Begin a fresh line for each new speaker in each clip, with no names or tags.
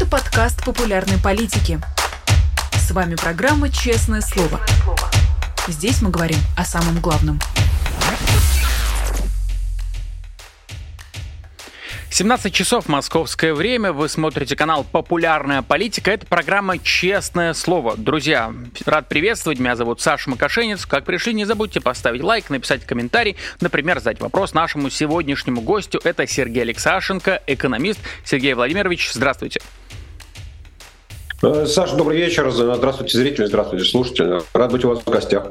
Это подкаст популярной политики. С вами программа «Честное слово». Здесь мы говорим о самом главном –
17 часов московское время. Вы смотрите канал «Популярная политика». Это программа «Честное слово». Друзья, рад приветствовать. Меня зовут Саша Макашенец. Как пришли, не забудьте поставить лайк, написать комментарий, например, задать вопрос нашему сегодняшнему гостю. Это Сергей Алексашенко, экономист. Сергей Владимирович, здравствуйте.
Э, Саша, добрый вечер. Здравствуйте, зрители, здравствуйте, слушатели. Рад быть у вас в гостях.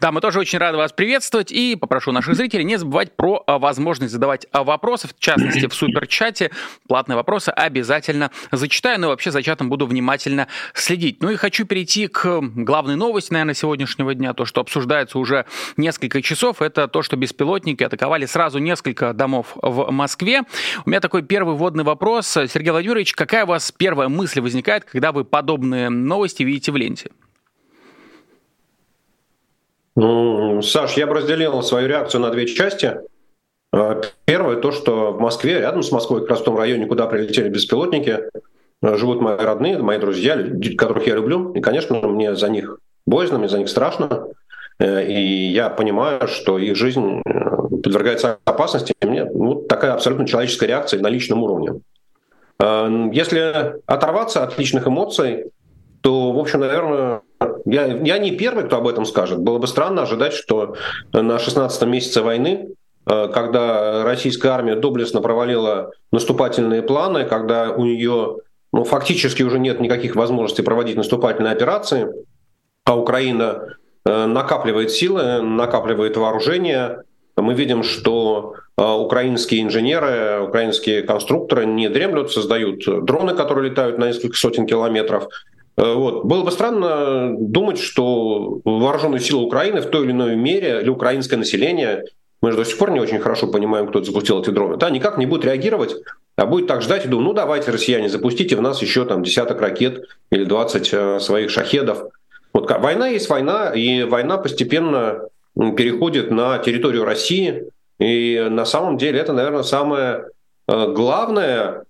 Да, мы тоже очень рады вас приветствовать и попрошу наших зрителей не забывать про а, возможность задавать а, вопросы, в частности в суперчате. Платные вопросы обязательно зачитаю, но вообще за чатом буду внимательно следить. Ну и хочу перейти к главной новости, наверное, сегодняшнего дня, то, что обсуждается уже несколько часов, это то, что беспилотники атаковали сразу несколько домов в Москве. У меня такой первый вводный вопрос. Сергей Владимирович, какая у вас первая мысль возникает, когда вы подобные новости видите в ленте?
Ну, Саш, я бы разделил свою реакцию на две части. А, первое, то, что в Москве, рядом с Москвой, как раз в том районе, куда прилетели беспилотники, а, живут мои родные, мои друзья, которых я люблю. И, конечно, мне за них боязно, мне за них страшно. Э, и я понимаю, что их жизнь э, подвергается опасности. И мне ну, такая абсолютно человеческая реакция на личном уровне. Если оторваться от личных эмоций, то, в общем, наверное, я, я не первый, кто об этом скажет. Было бы странно ожидать, что на 16 месяце войны, э, когда российская армия доблестно провалила наступательные планы, когда у нее ну, фактически уже нет никаких возможностей проводить наступательные операции, а Украина э, накапливает силы, накапливает вооружение, мы видим, что э, украинские инженеры, украинские конструкторы не дремлют, создают дроны, которые летают на несколько сотен километров, вот. Было бы странно думать, что вооруженные силы Украины в той или иной мере, или украинское население, мы же до сих пор не очень хорошо понимаем, кто запустил эти дроны, да, никак не будет реагировать, а будет так ждать и думать, ну давайте, россияне, запустите в нас еще там десяток ракет или 20 э, своих шахедов. Вот война есть война, и война постепенно переходит на территорию России, и на самом деле это, наверное, самое э, главное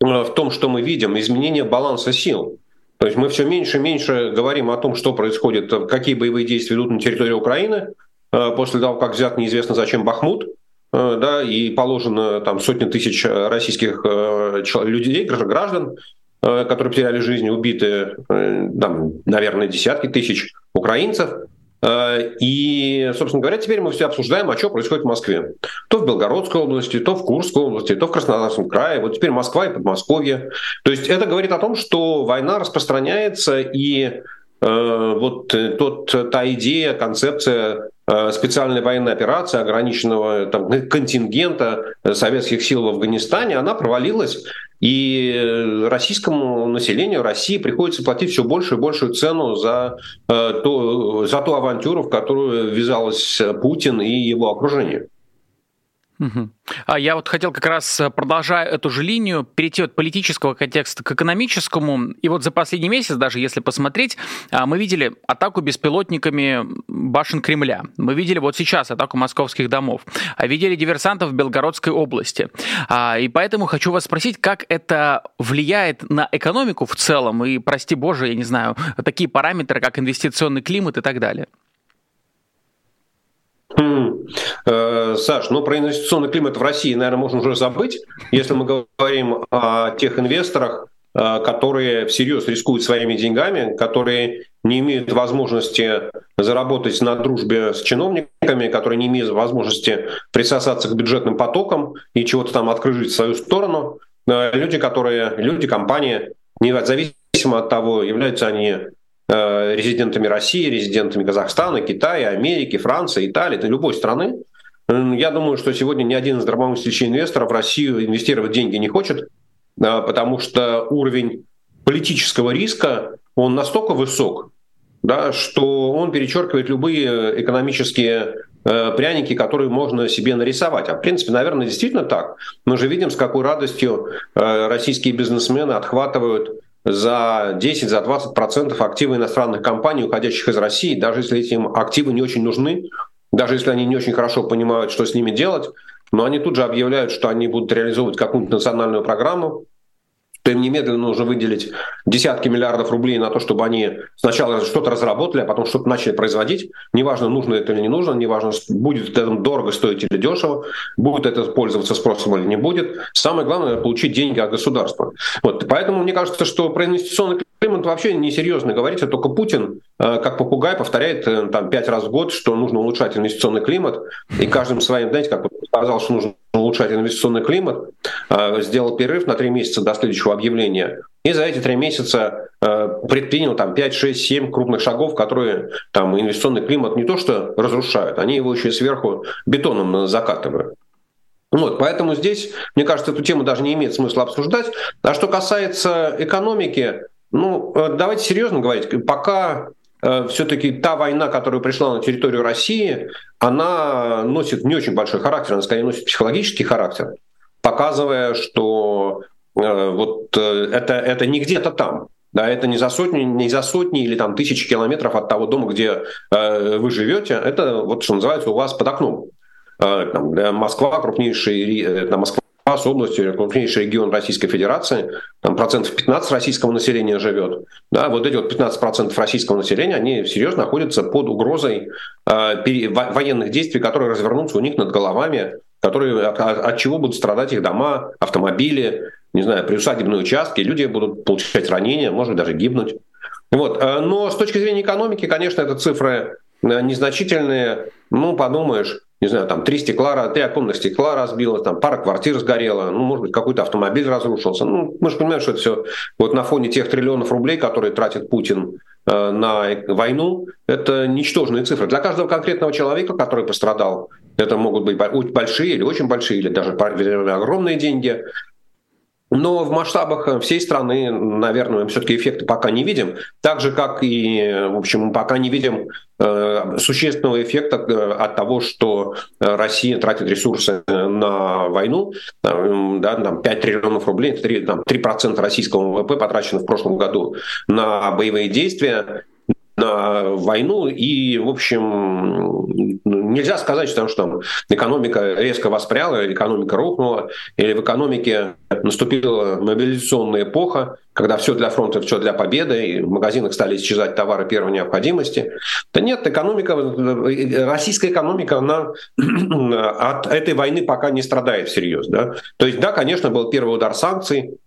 э, в том, что мы видим, изменение баланса сил. То есть мы все меньше и меньше говорим о том, что происходит, какие боевые действия ведут на территории Украины э, после того, как взят неизвестно зачем Бахмут, э, да, и положено там сотни тысяч российских э, людей, граждан, которые потеряли жизнь, убиты, там, наверное, десятки тысяч украинцев. Э, и, собственно говоря, теперь мы все обсуждаем, а что происходит в Москве. То в Белгородской области, то в Курской области, то в Краснодарском крае. Вот теперь Москва и Подмосковье. То есть это говорит о том, что война распространяется, и э, вот тот, та идея, концепция э, специальной военной операции, ограниченного там, контингента советских сил в Афганистане, она провалилась. И российскому населению России приходится платить все большую и большую цену за, э, то, за ту авантюру, в которую ввязалась Путин и его окружение.
А я вот хотел как раз, э, продолжая эту же линию, перейти от политического контекста к экономическому. И вот за последний месяц, даже если посмотреть, а, мы видели атаку беспилотниками башен Кремля. Мы видели вот сейчас атаку московских домов. А видели диверсантов в Белгородской области. А, и поэтому хочу вас спросить, как это влияет на экономику в целом? И, прости боже, я не знаю, такие параметры, как инвестиционный климат и так далее.
Э, Саш, ну про инвестиционный климат в России, наверное, можно уже забыть, если мы говорим о тех инвесторах, э, которые всерьез рискуют своими деньгами, которые не имеют возможности заработать на дружбе с чиновниками, которые не имеют возможности присосаться к бюджетным потокам и чего-то там открыть в свою сторону. Э, люди, которые, люди, компании, независимо от того, являются они резидентами России, резидентами Казахстана, Китая, Америки, Франции, Италии, любой страны. Я думаю, что сегодня ни один здравомыслящий инвестор в Россию инвестировать деньги не хочет, э, потому что уровень политического риска, он настолько высок, да, что он перечеркивает любые экономические э, пряники, которые можно себе нарисовать. А в принципе, наверное, действительно так. Мы же видим, с какой радостью российские бизнесмены отхватывают за 10, за 20 процентов активы иностранных компаний, уходящих из России, даже если эти активы не очень нужны, даже если они не очень хорошо понимают, что с ними делать, но они тут же объявляют, что они будут реализовывать какую-то национальную программу, что им немедленно нужно выделить десятки миллиардов рублей на то, чтобы они сначала что-то разработали, а потом что-то начали производить. Неважно, нужно это или не нужно, неважно, будет это дорого стоить или дешево, будет это пользоваться спросом или не будет. Самое главное — получить деньги от государства. Вот. Поэтому мне кажется, что про инвестиционный климат вообще несерьезно говорить, а только Путин, э, как попугай, повторяет э, там пять раз в год, что нужно улучшать инвестиционный климат, и каждым своим, знаете, как он сказал, что нужно улучшать инвестиционный климат, э, сделал перерыв на три месяца до следующего объявления, и за эти три месяца предпринял там 5, 6, 7 крупных шагов, которые там инвестиционный климат не то что разрушают, они его еще сверху бетоном закатывают. Вот, поэтому здесь, мне кажется, эту тему даже не имеет смысла обсуждать. А что касается экономики, ну, э, давайте серьезно говорить. Пока э, все-таки та война, которая пришла на территорию России, она носит не очень большой характер, она скорее носит психологический характер, показывая, что э, вот это, это не где-то там, да, это не за сотни, не за сотни или там тысячи километров от того дома, где э, вы живете, это вот что называется у вас под окном. Э, там, Москва крупнейший, э, Москва с областью, крупнейший регион Российской Федерации, там процентов 15 российского населения живет. Да, вот эти вот 15 процентов российского населения, они серьезно находятся под угрозой э, военных действий, которые развернутся у них над головами, которые, от, от чего будут страдать их дома, автомобили, не знаю, приусадебные участки, люди будут получать ранения, может даже гибнуть. Вот. Э, но с точки зрения экономики, конечно, это цифры э, незначительные. Ну, подумаешь, не знаю, там три стекла, три оконных стекла разбилось, там пара квартир сгорела, ну, может быть, какой-то автомобиль разрушился. Ну, мы же понимаем, что это все вот на фоне тех триллионов рублей, которые тратит Путин э, на войну, это ничтожные цифры. Для каждого конкретного человека, который пострадал, это могут быть большие или очень большие, или даже огромные деньги. Но в масштабах э, всей страны, наверное, все-таки эффекты пока не видим. Так же, как и, в общем, пока не видим э, существенного эффекта э, от того, что Россия тратит ресурсы на войну. Да, там 5 триллионов рублей, 3%, там, 3% российского ВВП потрачено в прошлом году на боевые действия войну, и, в общем, нельзя сказать, что, что там экономика резко воспряла, экономика рухнула, или в экономике наступила мобилизационная эпоха, когда все для фронта, все для победы, и в магазинах стали исчезать товары первой необходимости. Да нет, экономика, российская экономика, она от этой войны пока не страдает всерьез. Да? То есть, да, конечно, был первый удар санкций,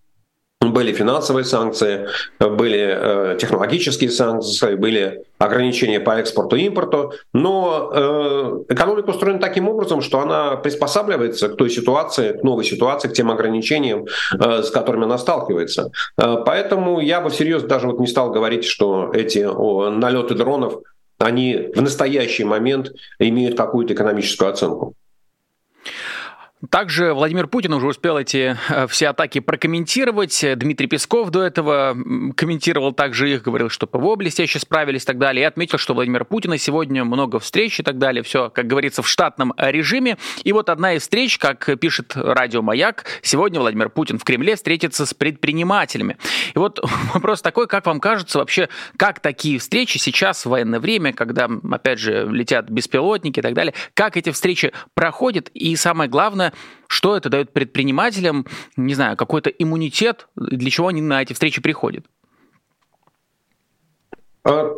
были финансовые санкции, были э, технологические санкции, были ограничения по экспорту и импорту, но э, экономика устроена таким образом, что она приспосабливается к той ситуации, к новой ситуации, к тем ограничениям, э, с которыми она сталкивается. Поэтому я бы всерьез даже вот не стал говорить, что эти налеты дронов, они в настоящий момент имеют какую-то экономическую оценку.
Также Владимир Путин уже успел эти э, все атаки прокомментировать. Дмитрий Песков до этого комментировал также их, говорил, что ПВО блестяще справились и так далее. И отметил, что Владимира Путина сегодня много встреч и так далее. Все, как говорится, в штатном режиме. И вот одна из встреч, как пишет радио «Маяк», сегодня Владимир Путин в Кремле встретится с предпринимателями. И вот вопрос такой, как вам кажется вообще, как такие встречи сейчас в военное время, когда, опять же, летят беспилотники и так далее, как эти встречи проходят? И самое главное, что это дает предпринимателям, не знаю, какой-то иммунитет, для чего они на эти встречи приходят?
А,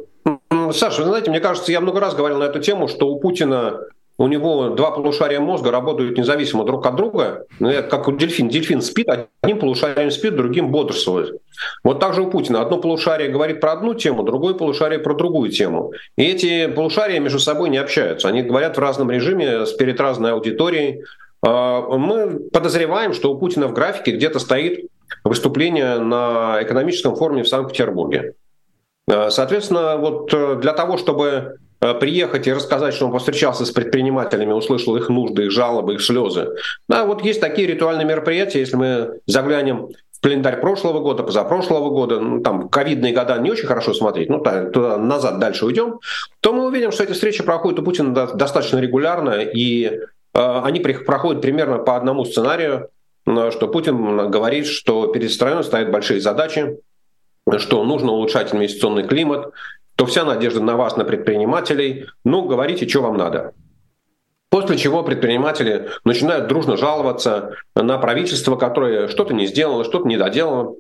Саша, вы знаете, мне кажется, я много раз говорил на эту тему, что у Путина у него два полушария мозга работают независимо друг от друга, ну, как у дельфин. Дельфин спит, одним полушарием спит, другим бодрствует. Вот так же у Путина. Одно полушарие говорит про одну тему, другое полушарие про другую тему. И эти полушария между собой не общаются. Они говорят в разном режиме, перед разной аудиторией. А, мы подозреваем, что у Путина в графике где-то стоит выступление на экономическом форуме в Санкт-Петербурге. А, соответственно, вот э, для того, чтобы э, приехать и рассказать, что он повстречался с предпринимателями, услышал их нужды, их жалобы, их слезы. Да, вот есть такие ритуальные мероприятия, если мы заглянем в календарь прошлого года, позапрошлого года, ну, там ковидные года не очень хорошо смотреть, ну, туда назад дальше уйдем, то мы увидим, что эти встречи проходят у Путина достаточно регулярно, и они проходят примерно по одному сценарию, э, что Путин говорит, что перед страной стоят большие задачи, что нужно улучшать инвестиционный климат, то вся надежда на вас, на предпринимателей, ну, говорите, что вам надо. После чего предприниматели начинают дружно жаловаться на правительство, которое что-то не сделало, что-то не доделало.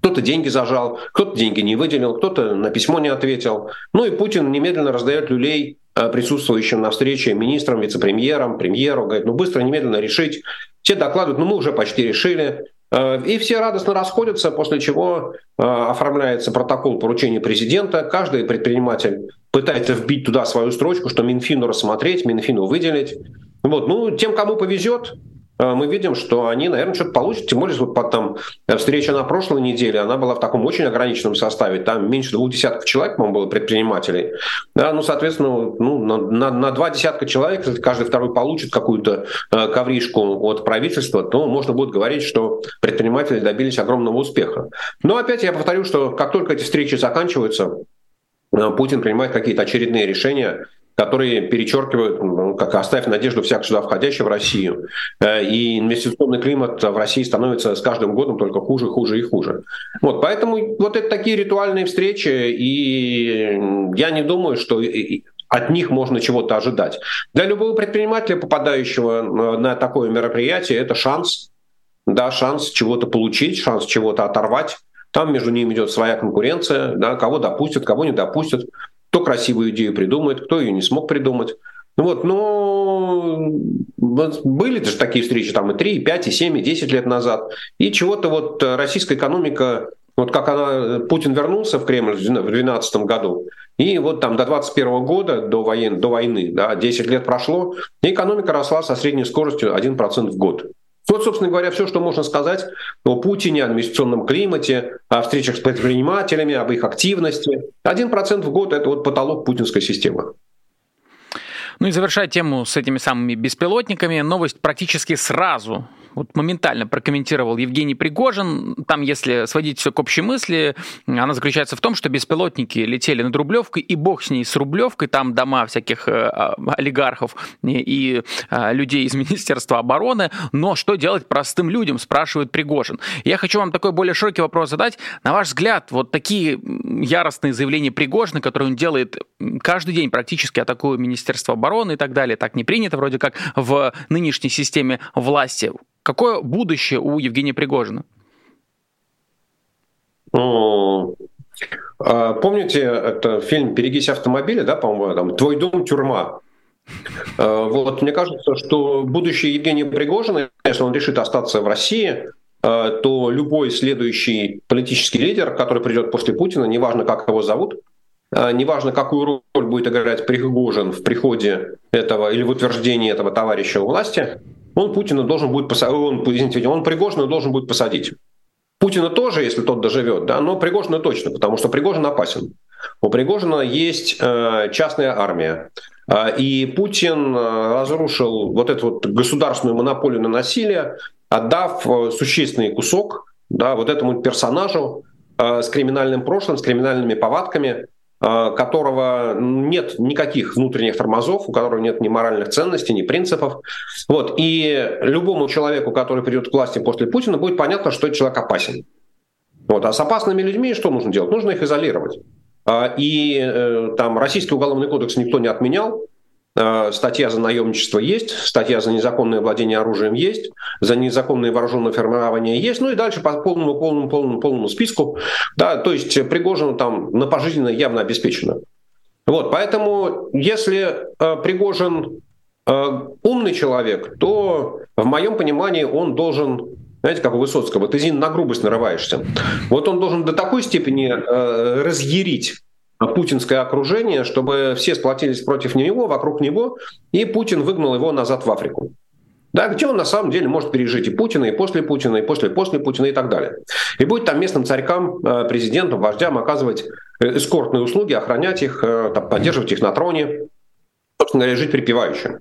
Кто-то деньги зажал, кто-то деньги не выделил, кто-то на письмо не ответил. Ну и Путин немедленно раздает люлей э, присутствующим на встрече министрам, вице-премьерам, премьеру, говорит, ну быстро, немедленно решить. Те докладывают, ну мы уже почти решили. Э, и все радостно расходятся, после чего э, оформляется протокол поручения президента. Каждый предприниматель пытается вбить туда свою строчку, что Минфину рассмотреть, Минфину выделить. Вот. Ну, тем, кому повезет, Э, мы видим, что они, наверное, что-то получат. Тем более, вот там встреча на прошлой неделе, она была в таком очень ограниченном составе. Там меньше двух десятков человек, по-моему, было предпринимателей. Да, ну, соответственно, ну, на, на, на два десятка человек, каждый второй получит какую-то э, ковришку от правительства, то можно будет говорить, что предприниматели добились огромного успеха. Но опять я повторю, что как только эти встречи заканчиваются, э, Путин принимает какие-то очередные решения, которые перечеркивают, ну, как оставив надежду всяк сюда входящий в Россию. Э, и инвестиционный климат в России становится с каждым годом только хуже, хуже и хуже. Вот, поэтому вот это такие ритуальные встречи, и я не думаю, что от них можно чего-то ожидать. Для любого предпринимателя, попадающего на такое мероприятие, это шанс, да, шанс чего-то получить, шанс чего-то оторвать. Там между ними идет своя конкуренция, да, кого допустят, кого не допустят кто красивую идею придумает, кто ее не смог придумать. Ну вот, но были же такие встречи там и 3, и 5, и 7, и 10 лет назад. И чего-то вот российская экономика, вот как она, Путин вернулся в Кремль в 2012 году, и вот там до 2021 года, до, воен, до войны, да, 10 лет прошло, и экономика росла со средней скоростью 1% в год. Вот, собственно говоря, все, что можно сказать о Путине, о инвестиционном климате, о встречах с предпринимателями, об их активности. Один процент в год – это вот потолок путинской системы.
Ну и завершая тему с этими самыми беспилотниками, новость практически сразу вот моментально прокомментировал Евгений Пригожин. Там, если сводить все к общей мысли, она заключается в том, что беспилотники летели над Рублевкой, и бог с ней с Рублевкой, там дома всяких э, а, олигархов и э, людей из Министерства обороны, но что делать простым людям, спрашивает Пригожин. Я хочу вам такой более широкий вопрос задать. На ваш взгляд, вот такие яростные заявления Пригожина, которые он делает каждый день практически атакуя Министерство обороны и так далее, так не принято вроде как в нынешней системе власти. Какое будущее у Евгения Пригожина?
А, помните, это фильм «Берегись автомобиля», да, по-моему, там «Твой дом – тюрьма». А, вот, мне кажется, что будущее Евгения Пригожина, если он решит остаться в России, а, то любой следующий политический лидер, который придет после Путина, неважно, как его зовут, неважно, какую роль будет играть Пригожин в приходе этого или в утверждении этого товарища у власти, он Путина должен будет посадить, он, извините, он Пригожина должен будет посадить. Путина тоже, если тот доживет, да, но Пригожина точно, потому что Пригожин опасен. У Пригожина есть э, частная армия. Э, и Путин э, разрушил вот эту вот государственную монополию на насилие, отдав э, существенный кусок да, вот этому персонажу э, с криминальным прошлым, с криминальными повадками, которого нет никаких внутренних тормозов, у которого нет ни моральных ценностей, ни принципов. Вот. И любому человеку, который придет к власти после Путина, будет понятно, что этот человек опасен. Вот. А с опасными людьми что нужно делать? Нужно их изолировать. А, и э, там российский уголовный кодекс никто не отменял, Э, статья за наемничество есть, статья за незаконное владение оружием есть, за незаконное вооруженное формирование есть, ну и дальше по полному, полному, полному, полному списку. Да, то есть Пригожину там на пожизненно явно обеспечено. Вот, поэтому если э, Пригожин э, умный человек, то в моем понимании он должен знаете, как у Высоцкого, ты, Зин, на грубость нарываешься. Вот он должен до такой степени э, разъярить путинское окружение, чтобы все сплотились против него, вокруг него, и Путин выгнал его назад в Африку. Да, где он на самом деле может пережить и Путина, и после Путина, и после-после Путина и так далее. И будет там местным царькам, э, президентам, вождям оказывать э, эскортные услуги, охранять их, э, поддерживать их на троне, собственно жить припевающим.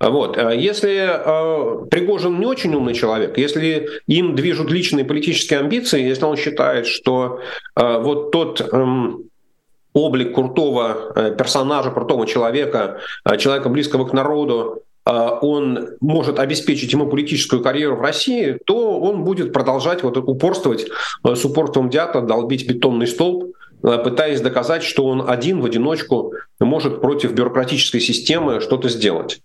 Вот. Если э, Пригожин не очень умный человек, если им движут личные политические амбиции, если он считает, что э, вот тот... Э, облик крутого э, персонажа, крутого человека, э, человека близкого к народу, э, он может обеспечить ему политическую карьеру в России, то он будет продолжать вот упорствовать с упорством дята, долбить бетонный столб, пытаясь доказать, что он один в одиночку может против бюрократической системы что-то сделать.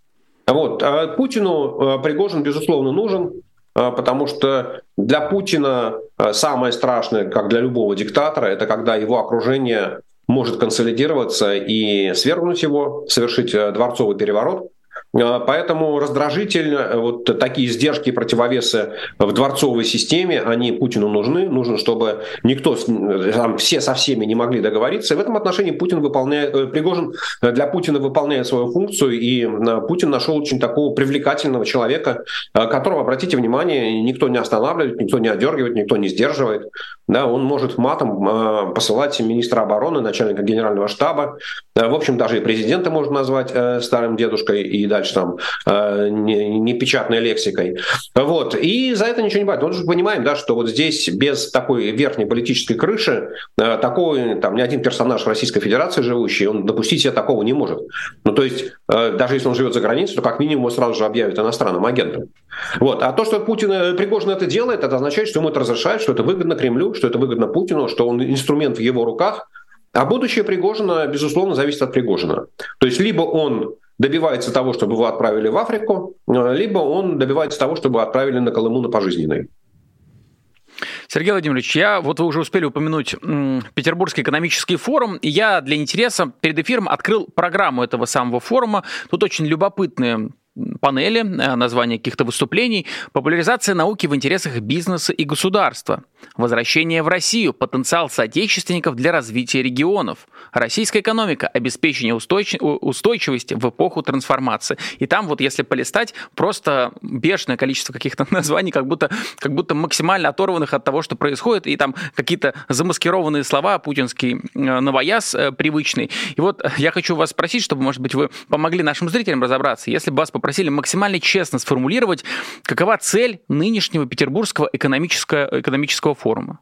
Вот. А Путину Пригожин, безусловно, нужен. потому что для Путина самое страшное, как для любого диктатора, это когда его окружение может консолидироваться и свергнуть его, совершить дворцовый переворот, поэтому раздражитель, э, вот такие издержки и противовесы в дворцовой системе, они Путину нужны. Нужно, чтобы никто, э, там, все со всеми не могли договориться. В этом отношении Путин выполняет, э, Пригожин для Путина выполняет свою функцию, и Путин нашел очень такого привлекательного человека, которого, обратите внимание, никто не останавливает, никто не одергивает, никто не сдерживает. Да, он может матом посылать министра обороны, начальника генерального штаба. В общем, даже и президента можно назвать старым дедушкой и дальше там э, непечатной лексикой. Вот. И за это ничего не бывает. Мы же понимаем, да, что вот здесь без такой верхней политической крыши э, такой, там, ни один персонаж Российской Федерации живущий, он допустить себе такого не может. Ну, то есть, э, даже если он живет за границей, то как минимум его сразу же объявят иностранным агентом. Вот. А то, что Путин, Пригожин это делает, это означает, что ему это разрешает, что это выгодно Кремлю, что это выгодно Путину, что он инструмент в его руках, а будущее Пригожина, безусловно, зависит от Пригожина. То есть либо он добивается того, чтобы его отправили в Африку, э, либо он добивается того, чтобы отправили на Колыму на пожизненный.
Сергей Владимирович, я вот вы уже успели упомянуть Петербургский экономический форум, я для интереса перед эфиром открыл программу этого самого форума. Тут очень любопытные панели, э, название каких-то выступлений, популяризация науки в интересах бизнеса и государства, возвращение в Россию, потенциал соотечественников для развития регионов, российская экономика, обеспечение устойчивости в эпоху трансформации. И там вот если полистать, просто бешеное количество каких-то названий, как будто, как будто максимально оторванных от того, что происходит, и там какие-то замаскированные слова, путинский э, новояз э, привычный. И вот я хочу вас спросить, чтобы, может быть, вы помогли нашим зрителям разобраться, если бы вас попросили максимально честно сформулировать, какова цель нынешнего Петербургского экономического, экономического форума?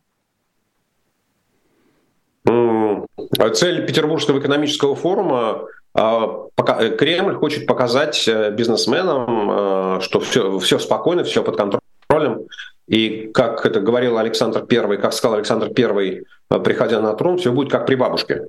Цель Петербургского экономического форума а, э, Кремль хочет показать э, бизнесменам, э, что все, все спокойно, все под контролем. И как это говорил Александр I, как сказал Александр I, приходя на трон, все будет как при бабушке.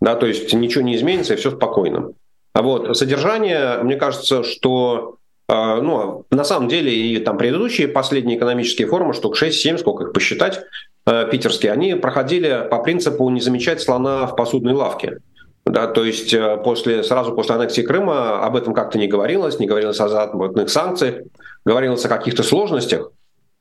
Да, то есть ничего не изменится, и все спокойно. А вот содержание, мне кажется, что а, ну, на самом деле и там предыдущие последние экономические форумы, штук 6-7, сколько их посчитать, э, питерские, они проходили по принципу не замечать слона в посудной лавке. Да, то есть э, после, сразу после аннексии Крыма об этом как-то не говорилось, не говорилось о западных санкциях, говорилось о каких-то сложностях,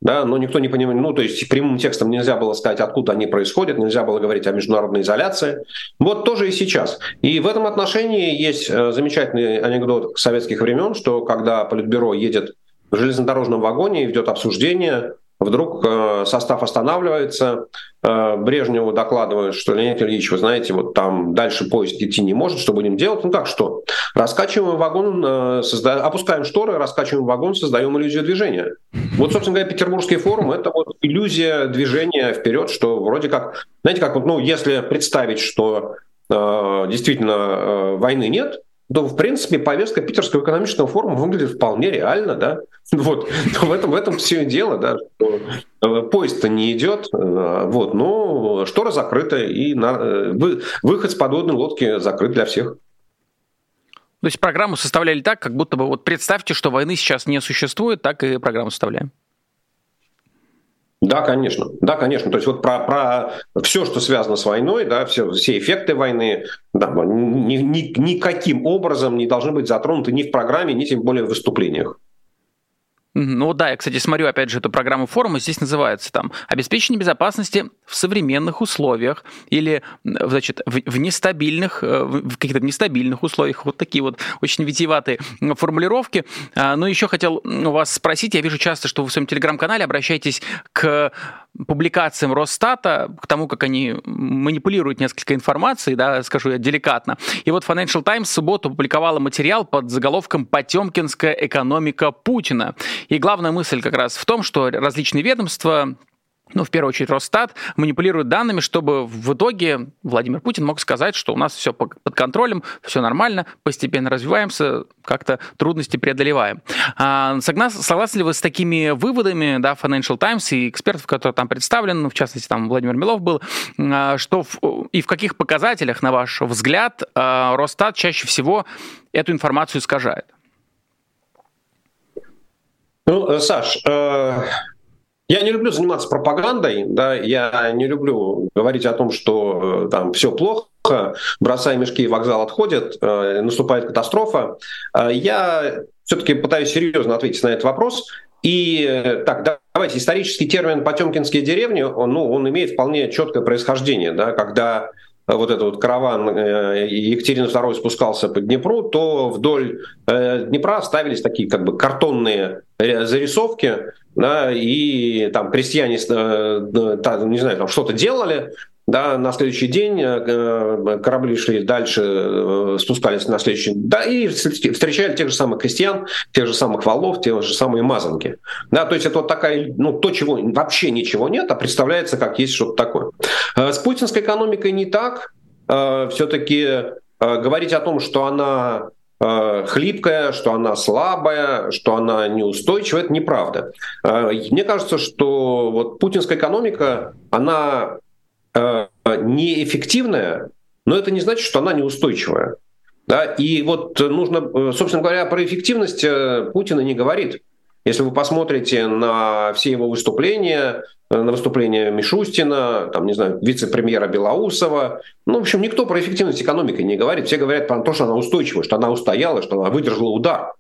да, но никто не понимает, ну, то есть прямым текстом нельзя было сказать, откуда они происходят, нельзя было говорить о международной изоляции. Вот тоже и сейчас. И в этом отношении есть э, замечательный анекдот советских времен, что когда Политбюро едет в железнодорожном вагоне и ведет обсуждение, Вдруг э, состав останавливается, э, Брежневу докладывают, что Леонид Ильич, вы знаете, вот там дальше поезд идти не может, что будем делать? Ну как что? Раскачиваем вагон, э, созда... опускаем шторы, раскачиваем вагон, создаем иллюзию движения. Вот, собственно говоря, Петербургский форум — это вот иллюзия движения вперед, что вроде как, знаете, как вот, ну, если представить, что э, действительно э, войны нет, то, в принципе, повестка Питерского экономического форума выглядит вполне реально, да. Вот. в этом, в этом все дело, да, э, поезд-то не идет, э, вот, но штора закрыта, и на, э, выход с подводной лодки закрыт для всех.
То есть программу составляли так, как будто бы вот представьте, что войны сейчас не существует, так и программу составляем.
Да, конечно. Да, конечно. То есть вот про, про все, что связано с войной, да, все, все эффекты войны, да, ни, ни, никаким образом не должны быть затронуты ни в программе, ни тем более в выступлениях.
Ну да, я, кстати, смотрю опять же эту программу форума, здесь называется там «Обеспечение безопасности в современных условиях» или, значит, в, в нестабильных, э, в каких-то нестабильных условиях. Вот такие вот очень витиеватые формулировки. А, но еще хотел у вас спросить, я вижу часто, что вы в своем телеграм-канале обращаетесь к публикациям Росстата, к тому, как они манипулируют несколько информацией, да, скажу я деликатно. И вот Financial Times в субботу опубликовала материал под заголовком «Потемкинская экономика Путина». И главная мысль как раз в том, что различные ведомства ну, в первую очередь, Росстат, манипулирует данными, чтобы в итоге Владимир Путин мог сказать, что у нас все под контролем, все нормально, постепенно развиваемся, как-то трудности преодолеваем. А, согласны ли вы с такими выводами, да, Financial Times и экспертов, которые там представлены, в частности, там Владимир Милов был, а, что в, и в каких показателях, на ваш взгляд, а, Росстат чаще всего эту информацию искажает?
Ну, Саш, э, я не люблю заниматься пропагандой, да, я не люблю говорить о том, что э, там все плохо, бросая мешки, вокзал отходит, э, наступает катастрофа. Э, я все-таки пытаюсь серьезно ответить на этот вопрос. И э, так, давайте, исторический термин «потемкинские деревни», он, ну, он имеет вполне четкое происхождение, да, когда вот этот вот караван э, Екатерины II спускался по Днепру, то вдоль э, Днепра ставились такие как бы картонные зарисовки, да, и там крестьяне, не знаю, там что-то делали, да, на следующий день э, э, корабли шли дальше, э, спускались на следующий день, да, и встречали тех же самых крестьян, тех же самых валов, те же самые мазанки. Да, то есть это вот такая, ну, то, чего вообще ничего нет, а представляется, как есть что-то такое. С путинской экономикой не так. Все-таки говорить о том, что она хлипкая, что она слабая, что она неустойчивая, это неправда. Мне кажется, что вот путинская экономика, она неэффективная, но это не значит, что она неустойчивая. Да? И вот нужно, э, собственно говоря, про эффективность э, Путина не говорит. Если вы посмотрите на все его выступления, на выступления Мишустина, там, не знаю, вице-премьера Белоусова, ну, в общем, никто про эффективность экономики не говорит. Все говорят про то, что она устойчивая, что она устояла, что она выдержала удар.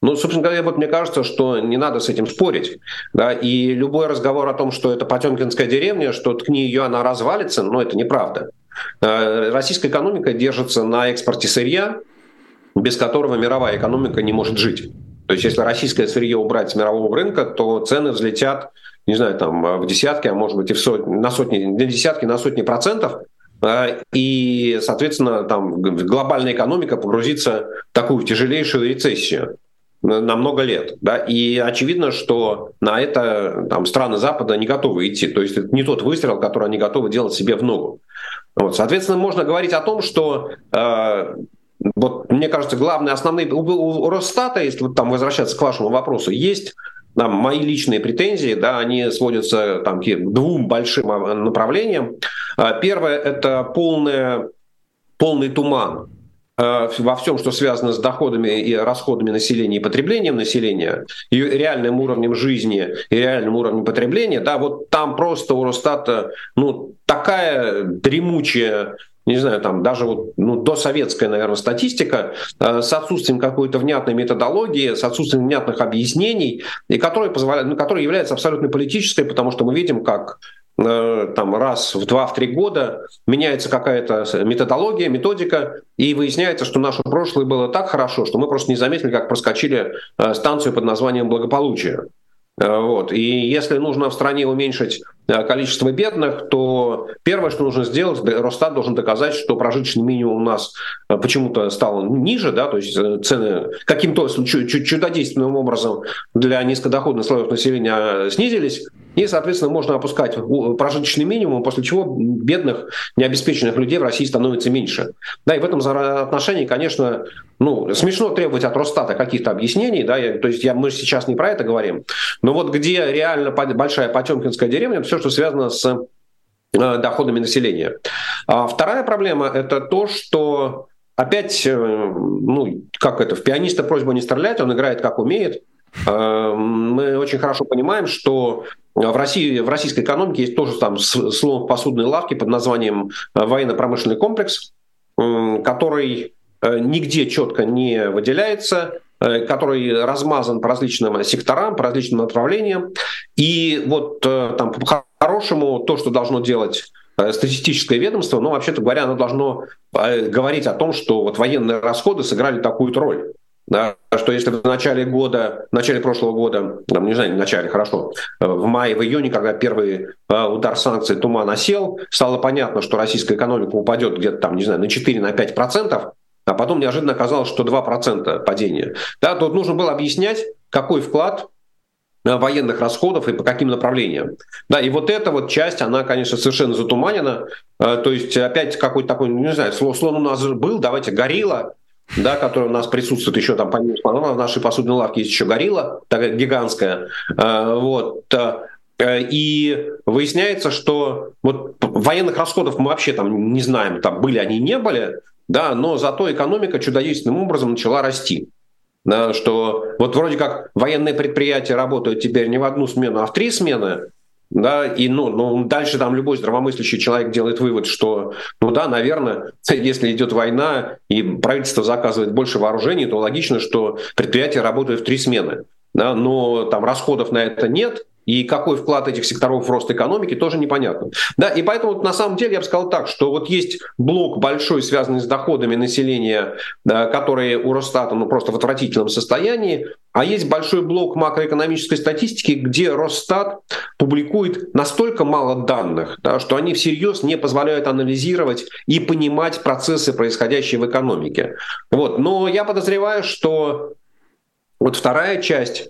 Ну, собственно говоря, вот мне кажется, что не надо с этим спорить. Да? И любой разговор о том, что это Потемкинская деревня, что ткни ее, она развалится, ну, это неправда. Э, российская экономика держится на экспорте сырья, без которого мировая экономика не может жить. То есть если российское сырье убрать с мирового рынка, то цены взлетят, не знаю, там в десятки, а может быть и в сотни, на сотни, на десятки, на сотни процентов. Э, и, соответственно, там глобальная экономика погрузится в такую тяжелейшую рецессию на много лет. Да? И очевидно, что на это там, страны Запада не готовы идти. То есть это не тот выстрел, который они готовы делать себе в ногу. Вот. Соответственно, можно говорить о том, что э, вот, мне кажется, главные, основные... У, у Росстата, если вот, там возвращаться к вашему вопросу, есть там, мои личные претензии, да, они сводятся там, к двум большим а, направлениям. А, первое – это полное, полный туман Э, во всем, что связано с доходами и расходами населения и потреблением населения, и реальным уровнем жизни и реальным уровнем потребления, да, вот там просто у Росстата ну, такая дремучая не знаю, там даже вот, ну, досоветская, наверное, статистика э, с отсутствием какой-то внятной методологии, с отсутствием внятных объяснений, и которая, позволяет, ну, которая является абсолютно политической, потому что мы видим, как Э, там раз в два, в три года меняется какая-то методология, методика, и выясняется, что наше прошлое было так хорошо, что мы просто не заметили, как проскочили э, станцию под названием благополучие. Э, вот. И если нужно в стране уменьшить количество бедных, то первое, что нужно сделать, Росстат должен доказать, что прожиточный минимум у нас почему-то стал ниже, да, то есть цены каким-то чудодейственным образом для низкодоходных слоев населения снизились, и, соответственно, можно опускать прожиточный минимум, после чего бедных, необеспеченных людей в России становится меньше. Да, и в этом отношении, конечно, ну, смешно требовать от Росстата каких-то объяснений, да, то есть я, мы сейчас не про это говорим, но вот где реально большая Потемкинская деревня, все, что связано с э, доходами населения. А вторая проблема – это то, что опять, э, ну, как это, в пианиста просьба не стрелять, он играет как умеет. Э, мы очень хорошо понимаем, что в России, в российской экономике есть тоже там слово посудной лавки под названием э, военно-промышленный комплекс, который э, нигде четко не выделяется, э, который размазан по различным секторам, по различным направлениям. И вот там по-хорошему то, что должно делать статистическое ведомство, ну, вообще-то говоря, оно должно говорить о том, что вот военные расходы сыграли такую-то роль. Да, что если в начале года, в начале прошлого года, там, не знаю, в начале, хорошо, в мае, в июне, когда первый а, удар санкций туман осел, стало понятно, что российская экономика упадет где-то там, не знаю, на 4 на 5 процентов, а потом неожиданно оказалось, что 2% падения. Да, тут нужно было объяснять, какой вклад а, военных расходов и по каким направлениям. Да, и вот эта вот часть, она, конечно, совершенно затуманена. То есть опять какой-то такой, не знаю, слон у нас был, давайте горилла, да, который у нас присутствует еще там, помимо в нашей посудной лавке есть еще горилла, такая гигантская. А, вот. Э, и выясняется, что вот военных расходов мы вообще там не знаем, там были они, не были, да, но зато экономика чудодейственным образом начала расти. Да, что вот вроде как военные предприятия работают теперь не в одну смену, а в три смены, да, и ну, ну, дальше там любой здравомыслящий человек делает вывод, что, ну да, наверное, если идет война и правительство заказывает больше вооружений, то логично, что предприятия работают в три смены. Да, но там расходов на это нет, и какой вклад этих секторов в рост экономики, тоже непонятно. Да, и поэтому на самом деле я бы сказал так, что вот есть блок большой, связанный с доходами населения, которые у Росстата ну, просто в отвратительном состоянии, а есть большой блок макроэкономической статистики, где Росстат публикует настолько мало данных, да, что они всерьез не позволяют анализировать и понимать процессы, происходящие в экономике. Вот. Но я подозреваю, что вот вторая часть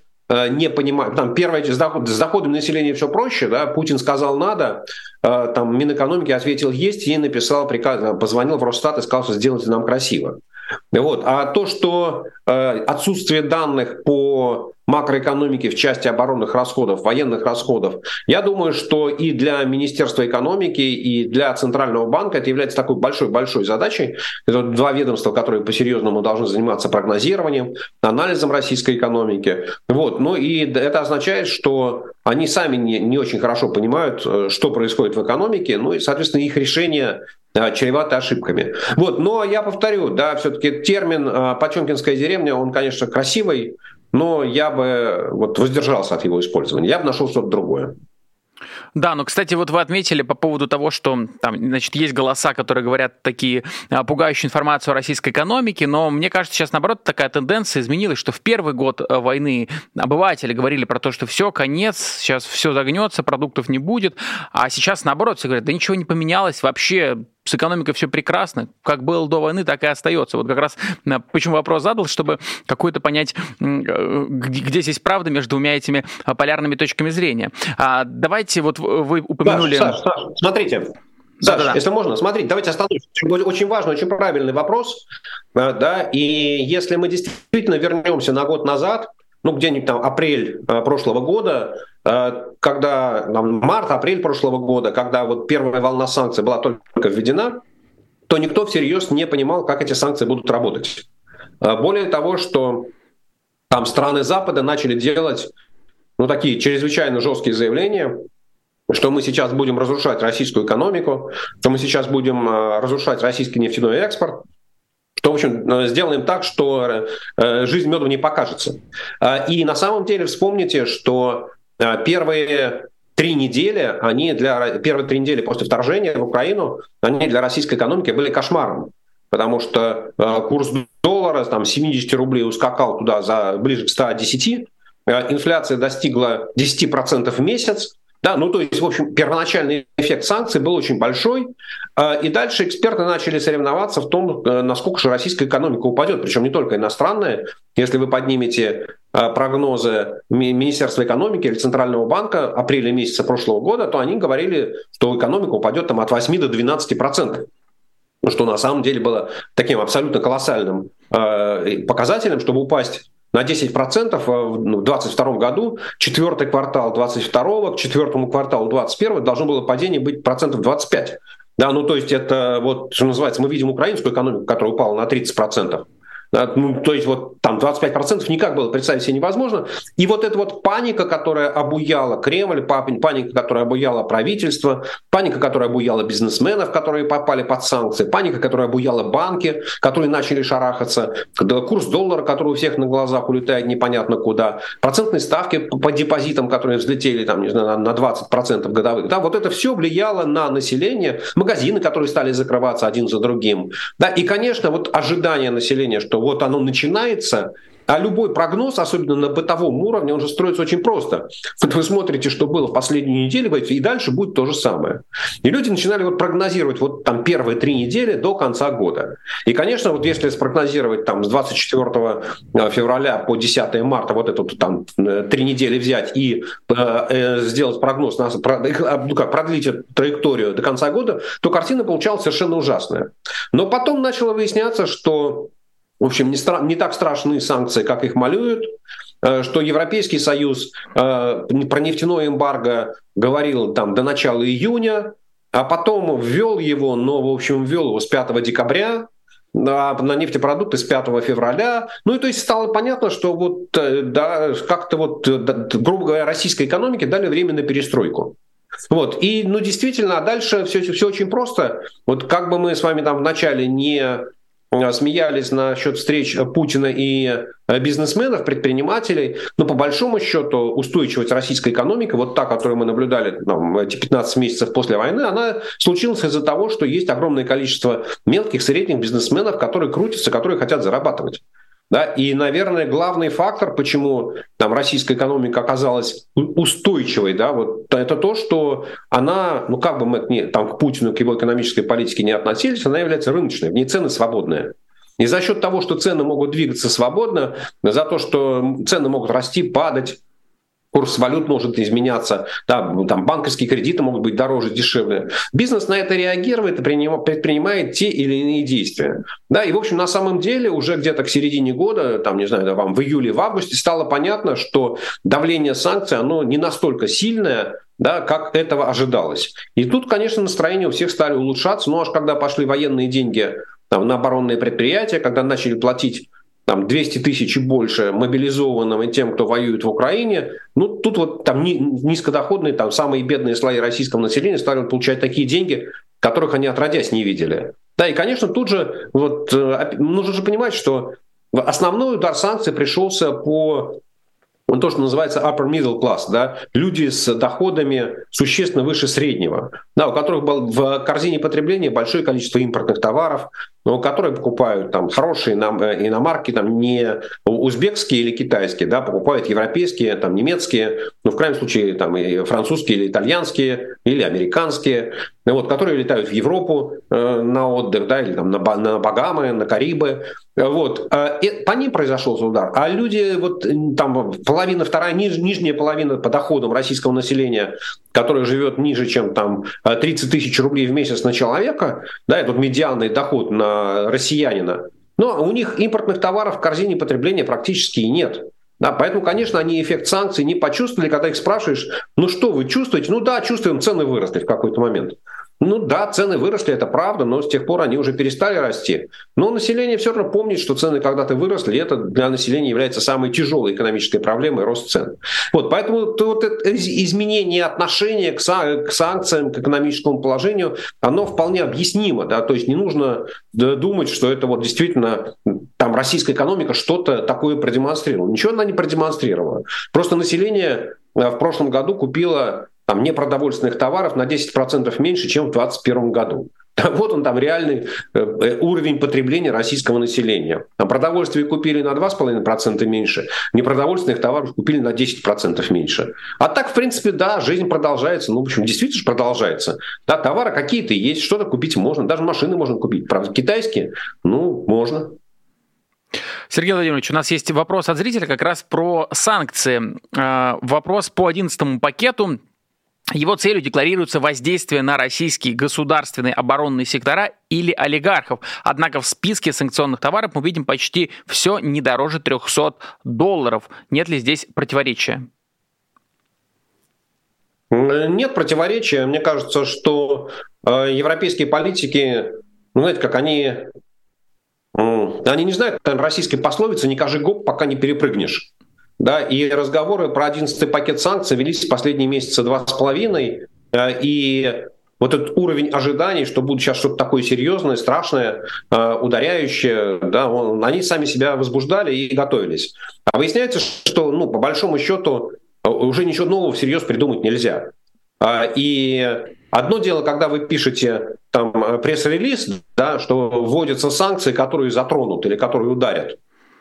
не понимаю, там первое, с, доход, с доходом населения все проще, да, Путин сказал надо, э, там Минэкономики ответил есть и написал приказ, позвонил в Росстат и сказал, что сделайте нам красиво. Вот. А то, что э, отсутствие данных по макроэкономики в части оборонных расходов, военных расходов, я думаю, что и для Министерства экономики, и для Центрального банка это является такой большой-большой задачей. Это два ведомства, которые по-серьезному должны заниматься прогнозированием, анализом российской экономики. Вот. Ну и это означает, что они сами не, не очень хорошо понимают, э, что происходит в экономике, ну и, соответственно, их решение чреваты ошибками. Вот, но я повторю, да, все-таки термин э, «Потемкинская деревня», он, конечно, красивый, но я бы вот воздержался от его использования. Я бы нашел что-то другое.
Да, но, кстати, вот вы отметили по поводу того, что там, значит, есть голоса, которые говорят такие а, пугающую информацию о российской экономике, но мне кажется, сейчас, наоборот, такая тенденция изменилась, что в первый год э, войны обыватели говорили про то, что все, конец, сейчас все загнется, продуктов не будет, а сейчас, наоборот, все говорят, да ничего не поменялось, вообще с экономикой все прекрасно, как было до войны, так и остается. Вот как раз э, почему вопрос задал, чтобы какой-то понять, э, где здесь правда между двумя этими э, полярными точками зрения. А давайте вот вы упомянули...
Саш, Саш, Саш, смотрите, Саш, да, да, да. если можно, смотрите, давайте остановимся. Очень важный, очень правильный вопрос. Да, и если мы действительно вернемся на год назад, ну, где-нибудь там апрель прошлого года, Э, когда там, март, апрель прошлого года, когда вот первая волна санкций была только введена, то никто всерьез не понимал, как эти санкции будут работать. Э, более того, что там страны Запада начали делать ну, такие чрезвычайно жесткие заявления, что мы сейчас будем разрушать российскую экономику, что мы сейчас будем э, разрушать российский нефтяной экспорт, что, в общем, сделаем так, что жизнь меду не покажется. И на самом деле вспомните, что первые три недели, они для первые три недели после вторжения в Украину, они для российской экономики были кошмаром, потому что э, курс доллара там 70 рублей ускакал туда за ближе к 110, э, инфляция достигла 10% в месяц, да, ну то есть, в общем, первоначальный эффект санкций был очень большой, э, и дальше эксперты начали соревноваться в том, э, насколько же российская экономика упадет, причем не только иностранная. Если вы поднимете э, прогнозы Министерства экономики или Центрального банка апреля месяца прошлого года, то они говорили, что экономика упадет там от 8 до 12 процентов. Ну, что на самом деле было таким абсолютно колоссальным показателем, чтобы упасть на 10% в 2022 ну, году, четвертый квартал 22 к четвертому кварталу 21 должно было падение быть процентов 25. Да, ну то есть это вот, что называется, мы видим украинскую экономику, которая упала на 30%. Ну, то есть вот там 25% никак было представить себе невозможно. И вот эта вот паника, которая обуяла Кремль, паника, которая обуяла правительство, паника, которая обуяла бизнесменов, которые попали под санкции, паника, которая обуяла банки, которые начали шарахаться, курс доллара, который у всех на глазах улетает непонятно куда, процентные ставки по депозитам, которые взлетели там, не знаю, на 20% годовых. Да, вот это все влияло на население, магазины, которые стали закрываться один за другим. Да, и, конечно, вот ожидание населения, что вот оно начинается, а любой прогноз, особенно на бытовом уровне, он же строится очень просто. Вот вы смотрите, что было в последнюю неделю, и дальше будет то же самое. И люди начинали вот прогнозировать вот там первые три недели до конца года. И, конечно, вот если спрогнозировать там с 24 э, февраля по 10 марта вот эту там э, три недели взять и э, э, сделать прогноз, на, ну как, продлить эту траекторию до конца года, то картина получалась совершенно ужасная. Но потом начало выясняться, что в общем, не, стра- не так страшны санкции, как их малюют, э, что Европейский Союз э, про нефтяное эмбарго говорил там до начала июня, а потом ввел его, но, в общем, ввел его с 5 декабря, на, на нефтепродукты с 5 февраля. Ну и то есть стало понятно, что вот э, да, как-то вот, да, грубо говоря, российской экономике дали время на перестройку. Вот. И, ну, действительно, а дальше все, все очень просто. Вот как бы мы с вами там вначале не Э, смеялись насчет встреч Путина и э, бизнесменов, предпринимателей, но по большому счету устойчивость российской экономики, вот та, которую мы наблюдали там, эти 15 месяцев после войны, она случилась из-за того, что есть огромное количество мелких, средних бизнесменов, которые крутятся, которые хотят зарабатывать. Да? И, наверное, главный фактор, почему там, российская экономика оказалась устойчивой, да, вот, это то, что она, ну как бы мы не, там, к Путину, к его экономической политике не относились, она является рыночной, в ней цены свободные. И за счет того, что цены могут двигаться свободно, за то, что цены могут расти, падать, курс валют может изменяться, да, там банковские кредиты могут быть дороже, дешевле. Бизнес на это реагирует и предпринимает те или иные действия. Да, и, в общем, на самом деле уже где-то к середине года, там, не знаю, да, вам в июле, в августе стало понятно, что давление санкций, оно не настолько сильное, да, как этого ожидалось. И тут, конечно, настроение у всех стали улучшаться, но аж когда пошли военные деньги там, на оборонные предприятия, когда начали платить там 200 тысяч и больше мобилизованным и тем, кто воюет в Украине, ну тут вот там низкодоходные, там самые бедные слои российского населения стали получать такие деньги, которых они отродясь не видели. Да, и, конечно, тут же вот, э, нужно же понимать, что основной удар санкций пришелся по он то, что называется upper middle class, да, люди с доходами существенно выше среднего, да, у которых был в корзине потребления большое количество импортных товаров, но которые покупают там хорошие э, иномарки, там не узбекские или китайские, да, покупают европейские, там немецкие, ну в крайнем случае там и французские или итальянские или американские, вот, которые летают в Европу э, на отдых, да, или там на, на Багамы, на Карибы, вот, э, и по ним произошел удар, а люди вот там половина, вторая ниж, нижняя половина по доходам российского населения, которое живет ниже, чем там 30 тысяч рублей в месяц на человека, да, это вот медианный доход на россиянина. Но у них импортных товаров в корзине потребления практически и нет. Да, поэтому, конечно, они эффект санкций не почувствовали, когда их спрашиваешь, ну что вы чувствуете? Ну да, чувствуем, цены выросли в какой-то момент. Ну да, цены выросли, это правда, но с тех пор они уже перестали расти. Но население все равно помнит, что цены когда-то выросли, и это для населения является самой тяжелой экономической проблемой рост цен. Вот, поэтому вот это изменение отношения к, к санкциям, к экономическому положению, оно вполне объяснимо. Да? То есть не нужно думать, что это вот действительно там российская экономика что-то такое продемонстрировала. Ничего она не продемонстрировала. Просто население э, в прошлом году купило там, непродовольственных товаров на 10% меньше, чем в 2021 году. Вот он там реальный э, э, уровень потребления российского населения. А продовольствие купили на 2,5% меньше, непродовольственных товаров купили на 10% меньше. А так, в принципе, да, жизнь продолжается. Ну, в общем, действительно продолжается. Да, товары какие-то есть, что-то купить можно, даже машины можно купить. Правда, китайские, ну, можно.
Сергей Владимирович, у нас есть вопрос от зрителя как раз про санкции. А, вопрос по 11 пакету. Его целью декларируется воздействие на российские государственные оборонные сектора или олигархов. Однако в списке санкционных товаров мы видим почти все не дороже 300 долларов. Нет ли здесь противоречия?
Нет противоречия. Мне кажется, что э, европейские политики, ну, знаете, как они, они не знают российской пословицы «не кажи гоп, пока не перепрыгнешь». Да, и разговоры про 11 пакет санкций велись последние месяцы два с половиной. Э, и вот этот уровень ожиданий, что будет сейчас что-то такое серьезное, страшное, э, ударяющее, да, он, они сами себя возбуждали и готовились. А выясняется, что, ну, по большому счету, э, уже ничего нового всерьез придумать нельзя. И одно дело, когда вы пишете там пресс-релиз, да, что вводятся санкции, которые затронут или которые ударят.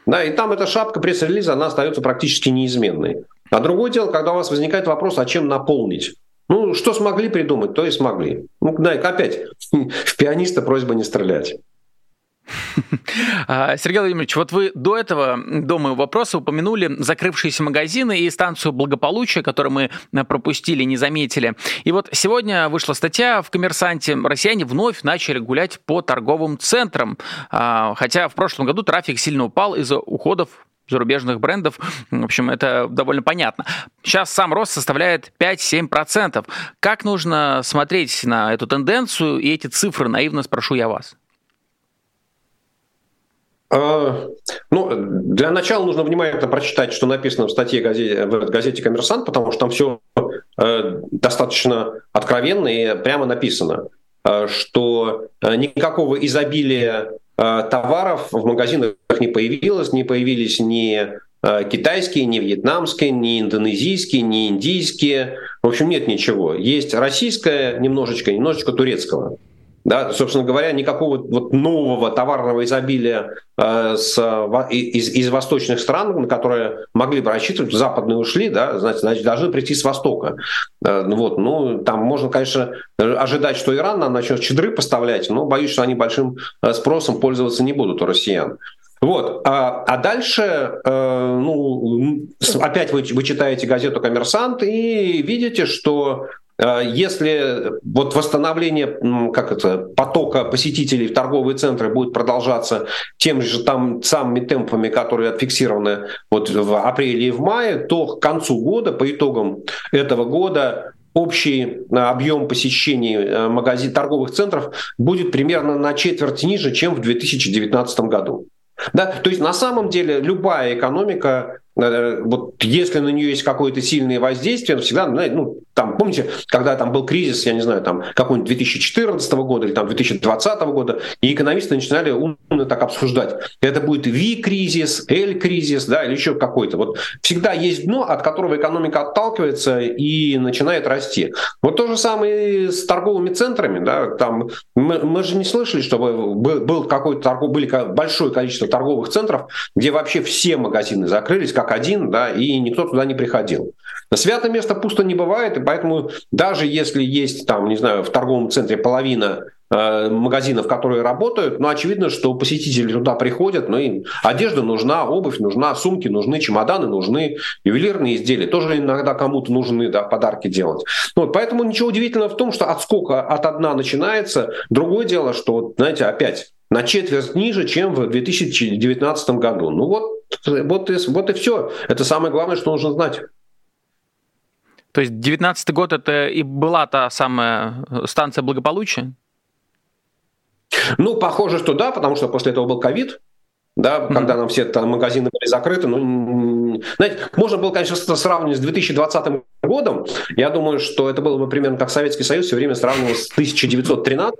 Да, и там эта шапка пресс-релиза, она остается практически неизменной. А другое дело, когда у вас возникает вопрос, а чем наполнить? Ну, что смогли придумать, то и смогли. Ну, да, опять, в пианиста просьба не стрелять.
А, Сергей Владимирович, вот вы до этого, до моего вопроса, упомянули закрывшиеся магазины и станцию благополучия, которую мы э, пропустили, не заметили. И вот сегодня вышла статья в «Коммерсанте». Россияне вновь начали гулять по торговым центрам, а, хотя в прошлом году трафик сильно упал из-за уходов зарубежных брендов. В общем, это довольно понятно. Сейчас сам рост составляет 5-7%. Как нужно смотреть на эту тенденцию и эти цифры? Наивно спрошу я вас.
А, ну, для начала нужно внимательно прочитать, что написано в статье газете, в газете «Коммерсант», потому что там все э, достаточно откровенно и прямо написано, э, что э, никакого изобилия товаров в магазинах не появилось, не появились ни китайские, ни вьетнамские, ни индонезийские, ни индийские. В общем, нет ничего. Есть российское немножечко, немножечко турецкого. Да, собственно говоря, никакого вот нового товарного изобилия э, с, из, из восточных стран, на которые могли бы рассчитывать, западные ушли, да, значит, значит должны прийти с востока. Э, вот, ну, там можно, конечно, ожидать, что Иран нам начнет чедры поставлять, но боюсь, что они большим э, спросом пользоваться не будут у россиян. Вот. А, а дальше, э, ну, опять вы, вы читаете газету «Коммерсант» и видите, что если вот восстановление как это, потока посетителей в торговые центры будет продолжаться тем же там самыми темпами, которые отфиксированы вот в апреле и в мае, то к концу года, по итогам этого года, общий э, объем посещений э, магазин, торговых центров будет примерно на четверть ниже, чем в 2019 году. Да? То есть на самом деле любая экономика вот если на нее есть какое-то сильное воздействие, всегда, ну, там, помните, когда там был кризис, я не знаю, там, какой-нибудь 2014 года или там 2020 года, и экономисты начинали умно так обсуждать. Это будет V-кризис, L-кризис, да, или еще какой-то. Вот всегда есть дно, от которого экономика отталкивается и начинает расти. Вот то же самое с торговыми центрами, да, там, мы, мы же не слышали, чтобы был какой-то торгов, были большое количество торговых центров, где вообще все магазины закрылись, как как один, да, и никто туда не приходил. На святое место пусто не бывает, и поэтому даже если есть там, не знаю, в торговом центре половина э, магазинов, которые работают, но очевидно, что посетители туда приходят, ну и одежда нужна, обувь нужна, сумки нужны, чемоданы нужны, ювелирные изделия тоже иногда кому-то нужны, да, подарки делать. Ну вот, поэтому ничего удивительного в том, что отскока от одна начинается. Другое дело, что, знаете, опять на четверть ниже, чем в 2019 году. Ну вот, вот, и, вот и все. Это самое главное, что нужно знать.
То есть 2019 год это и была та самая станция благополучия?
Ну, похоже, что да, потому что после этого был ковид, да, mm-hmm. когда нам все там магазины были закрыты. Ну, знаете, можно было, конечно, сравнивать с 2020 годом. Я думаю, что это было бы примерно как Советский Союз все время сравнивал с 1913.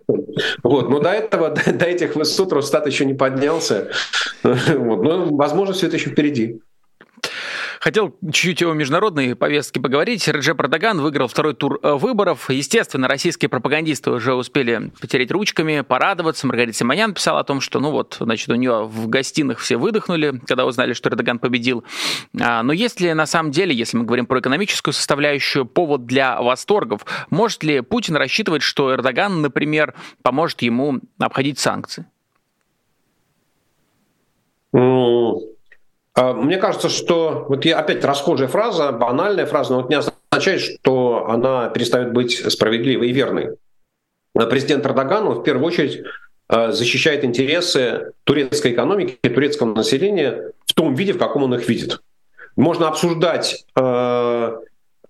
Вот, но до этого, до, до этих высот Росстат еще не поднялся. Вот, но, возможно, все это еще впереди.
Хотел чуть-чуть о международной повестке поговорить. Реджеп Эрдоган выиграл второй тур э, выборов. Естественно, российские пропагандисты уже успели потереть ручками, порадоваться. Маргарита Симонян писала о том, что, ну вот, значит, у нее в гостиных все выдохнули, когда узнали, что Эрдоган победил. А, но есть ли на самом деле, если мы говорим про экономическую составляющую, повод для восторгов? Может ли Путин рассчитывать, что Эрдоган, например, поможет ему обходить санкции?
А, мне кажется, что вот я опять расхожая фраза, банальная фраза, но вот не означает, что она перестает быть справедливой и верной. Президент Эрдоган в первую очередь а, защищает интересы турецкой экономики, турецкого населения в том виде, в каком он их видит. Можно обсуждать, а,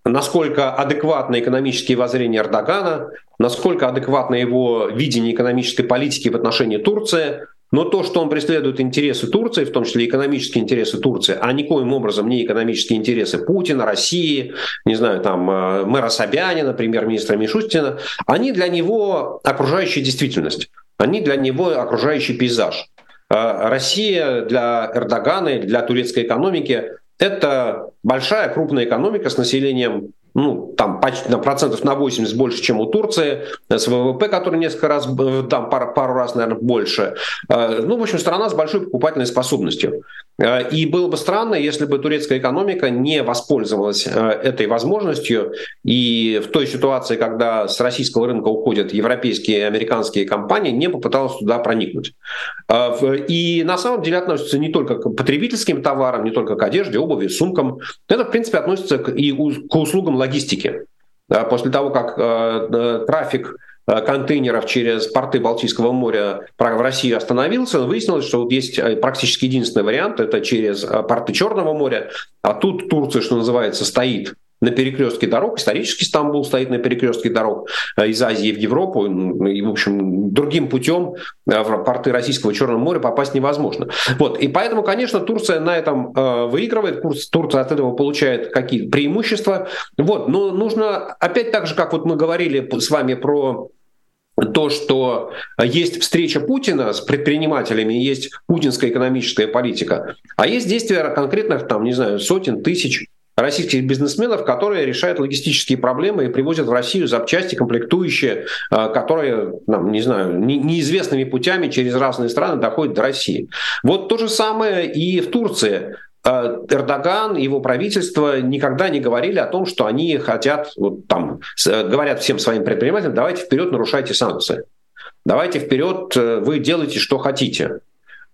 насколько адекватны экономические воззрения Эрдогана, насколько адекватно его видение экономической политики в отношении Турции, но то, что он преследует интересы Турции, в том числе экономические интересы Турции, а никоим образом не экономические интересы Путина, России, не знаю, там, э, мэра Собянина, премьер-министра Мишустина, они для него окружающая действительность, они для него окружающий пейзаж. Э, Россия для Эрдогана и для турецкой экономики – это большая крупная экономика с населением ну, там почти на процентов на 80 больше, чем у Турции, с ВВП, который несколько раз, э, там пару, пару раз, наверное, больше. Э, ну, в общем, страна с большой покупательной способностью. Э, и было бы странно, если бы турецкая экономика не воспользовалась этой возможностью, и в той ситуации, когда с российского рынка уходят европейские и американские компании, не попыталась туда проникнуть. И на самом деле относится не только к потребительским товарам, не только к одежде, обуви, сумкам. Это, в принципе, относится и к услугам логистики. После того, как э, э, трафик э, контейнеров через порты Балтийского моря в Россию остановился, выяснилось, что вот есть практически единственный вариант, это через порты Черного моря, а тут Турция, что называется, стоит на перекрестке дорог. Исторически Стамбул стоит на перекрестке дорог э, из Азии в Европу. И, в общем, другим путем э, в порты Российского Черного моря попасть невозможно. Вот. И поэтому, конечно, Турция на этом э, выигрывает. Турция от этого получает какие-то преимущества. Вот. Но нужно, опять так же, как вот мы говорили с вами про то, что есть встреча Путина с предпринимателями, есть путинская экономическая политика, а есть действия конкретных, там, не знаю, сотен тысяч российских бизнесменов, которые решают логистические проблемы и привозят в Россию запчасти, комплектующие, э, которые, нам, не знаю, неизвестными путями через разные страны доходят до России. Вот то же самое и в Турции. Э, Эрдоган и его правительство никогда не говорили о том, что они хотят, вот там, говорят всем своим предпринимателям, давайте вперед нарушайте санкции. Давайте вперед, э, вы делайте, что хотите.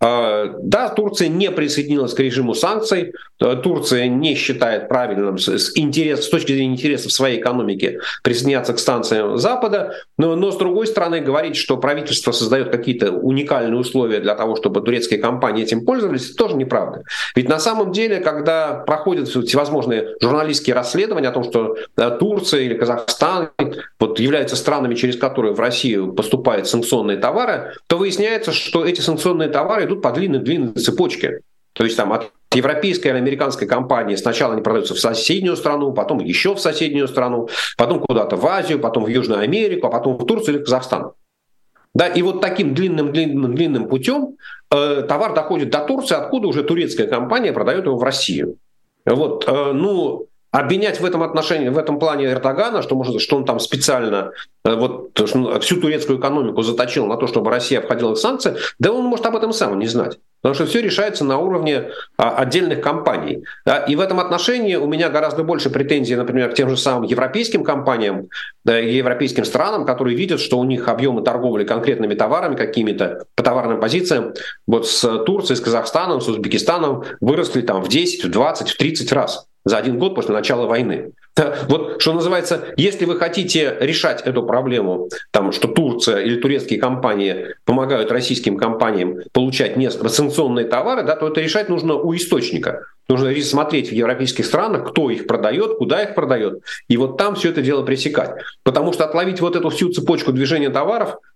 А, да, Турция не присоединилась к режиму санкций. Э, Турция не считает правильным с, интерес, с точки зрения интересов своей экономики присоединяться к станциям Запада. Но, но с другой стороны, говорить, что правительство создает какие-то уникальные условия для того, чтобы турецкие компании этим пользовались, это тоже неправда. Ведь на самом деле, когда проходят всевозможные журналистские расследования о том, что э, Турция или Казахстан вот, являются странами, через которые в Россию поступают санкционные товары, то выясняется, что эти санкционные товары идут идут по длинной-длинной цепочке. То есть там от европейской или американской компании сначала они продаются в соседнюю страну, потом еще в соседнюю страну, потом куда-то в Азию, потом в Южную Америку, а потом в Турцию или в Казахстан. Да, и вот таким длинным длинным длинным путем э, товар доходит до Турции, откуда уже турецкая компания продает его в Россию. Вот, э, ну, обвинять в этом отношении, в этом плане Эрдогана, что, может, что он там специально э, вот, всю турецкую экономику заточил на то, чтобы Россия обходила санкции, да он может об этом сам не знать. Потому что все решается на уровне а, отдельных компаний. Да, и в этом отношении у меня гораздо больше претензий, например, к тем же самым европейским компаниям да, европейским странам, которые видят, что у них объемы торговли конкретными товарами какими-то по товарным позициям вот с Турцией, с Казахстаном, с Узбекистаном выросли там в 10, в 20, в 30 раз за один год после начала войны. Вот что называется, если вы хотите решать эту проблему, там, что Турция или турецкие компании помогают российским компаниям получать санкционные товары, да, то это решать нужно у источника. Нужно смотреть в европейских странах, кто их продает, куда их продает, и вот там все это дело пресекать. Потому что отловить вот эту всю цепочку движения товаров –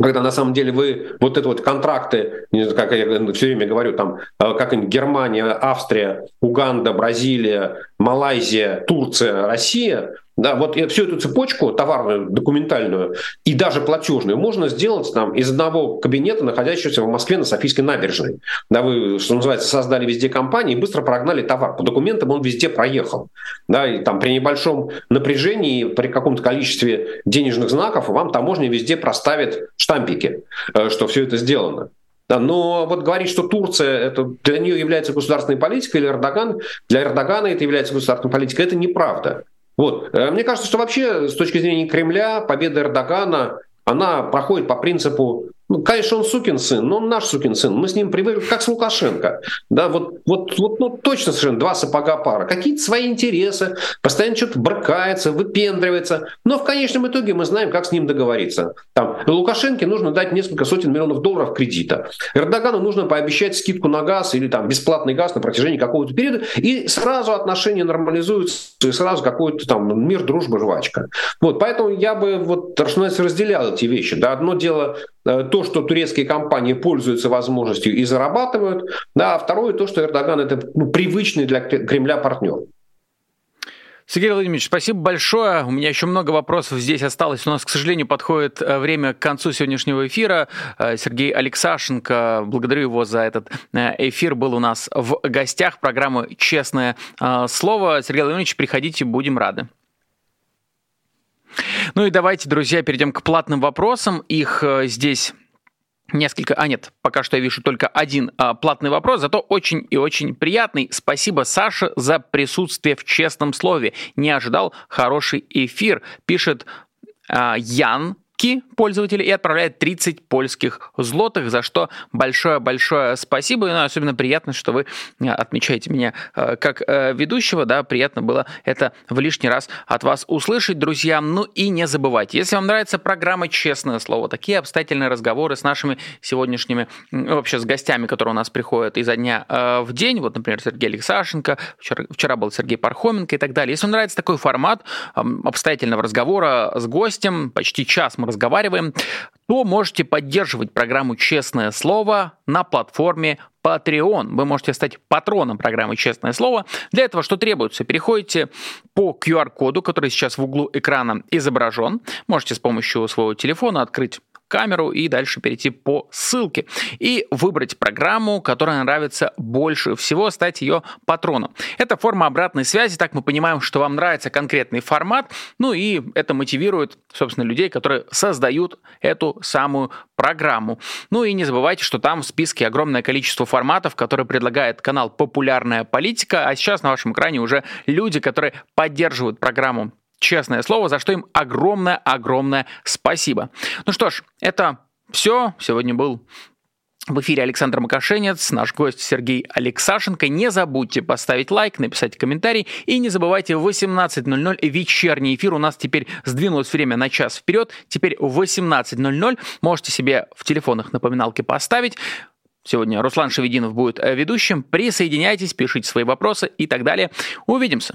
когда на самом деле вы вот это вот контракты, как я все время говорю, там, э, как Германия, Австрия, Уганда, Бразилия, Малайзия, Турция, Россия, да, вот всю эту цепочку товарную, документальную и даже платежную можно сделать там из одного кабинета, находящегося в Москве на Софийской набережной. Да, вы, что называется, создали везде компании и быстро прогнали товар. По документам он везде проехал. Да, и там при небольшом напряжении, при каком-то количестве денежных знаков вам таможня везде проставит штампики, э, что все это сделано. Да, но вот говорить, что Турция это для нее является государственной политикой, или Эрдоган, для Эрдогана это является государственной политикой, это неправда. Вот. Э, мне кажется, что вообще с точки зрения Кремля победа Эрдогана, она проходит по принципу ну, конечно, он сукин сын, но он наш сукин сын. Мы с ним привыкли, как с Лукашенко. Да, вот, вот, вот ну, точно совершенно два сапога пара. Какие-то свои интересы, постоянно что-то брыкается, выпендривается. Но в конечном итоге мы знаем, как с ним договориться. Там, Лукашенко нужно дать несколько сотен миллионов долларов кредита. Эрдогану нужно пообещать скидку на газ или там бесплатный газ на протяжении какого-то периода. И сразу отношения нормализуются, и сразу какой-то там мир, дружба, жвачка. Вот, поэтому я бы вот разделял эти вещи. Да, одно дело то, что турецкие компании пользуются возможностью и зарабатывают, да, а второе то, что Эрдоган это ну, привычный для Кремля партнер.
Сергей Владимирович, спасибо большое. У меня еще много вопросов здесь осталось. У нас, к сожалению, подходит э, время к концу сегодняшнего эфира. Э, Сергей Алексашенко, благодарю его за этот эфир, был у нас в гостях программы «Честное слово». Сергей Владимирович, приходите, будем рады. Ну и давайте, друзья, перейдем к платным вопросам. Их э, здесь несколько, а нет, пока что я вижу только один а, платный вопрос, зато очень и очень приятный. Спасибо, Саша, за присутствие в честном слове. Не ожидал хороший эфир, пишет а, Ян ки пользователей и отправляет 30 польских злотых, за что большое-большое спасибо. И ну, особенно приятно, что вы э, отмечаете меня э, как э, ведущего. Да, приятно было это в лишний раз от вас услышать, друзья. Ну и не забывайте, если вам нравится программа «Честное слово», такие обстоятельные разговоры с нашими сегодняшними, вообще с гостями, которые у нас приходят изо дня в день, вот, например, Сергей Алексашенко, вчера, вчера был Сергей Пархоменко и так далее. Если вам нравится такой формат обстоятельного разговора с гостем, почти час мы разговариваем, то можете поддерживать программу «Честное слово» на платформе Patreon. Вы можете стать патроном программы «Честное слово». Для этого что требуется? Переходите по QR-коду, который сейчас в углу экрана изображен. Можете с помощью своего телефона открыть камеру и дальше перейти по ссылке. И выбрать программу, которая нравится больше всего, стать ее патроном. Это форма обратной связи, так мы понимаем, что вам нравится конкретный формат, ну и это мотивирует, собственно, людей, которые создают эту самую программу. Ну и не забывайте, что там в списке огромное количество форматов, которые предлагает канал «Популярная политика», а сейчас на вашем экране уже люди, которые поддерживают программу Честное слово, за что им огромное-огромное спасибо. Ну что ж, это все. Сегодня был в эфире Александр Макашенец, наш гость Сергей Алексашенко. Не забудьте поставить лайк, написать комментарий и не забывайте в 18.00 вечерний эфир. У нас теперь сдвинулось время на час вперед. Теперь в 18.00 можете себе в телефонах напоминалки поставить. Сегодня Руслан Шевединов будет э, ведущим. Присоединяйтесь, пишите свои вопросы и так далее. Увидимся.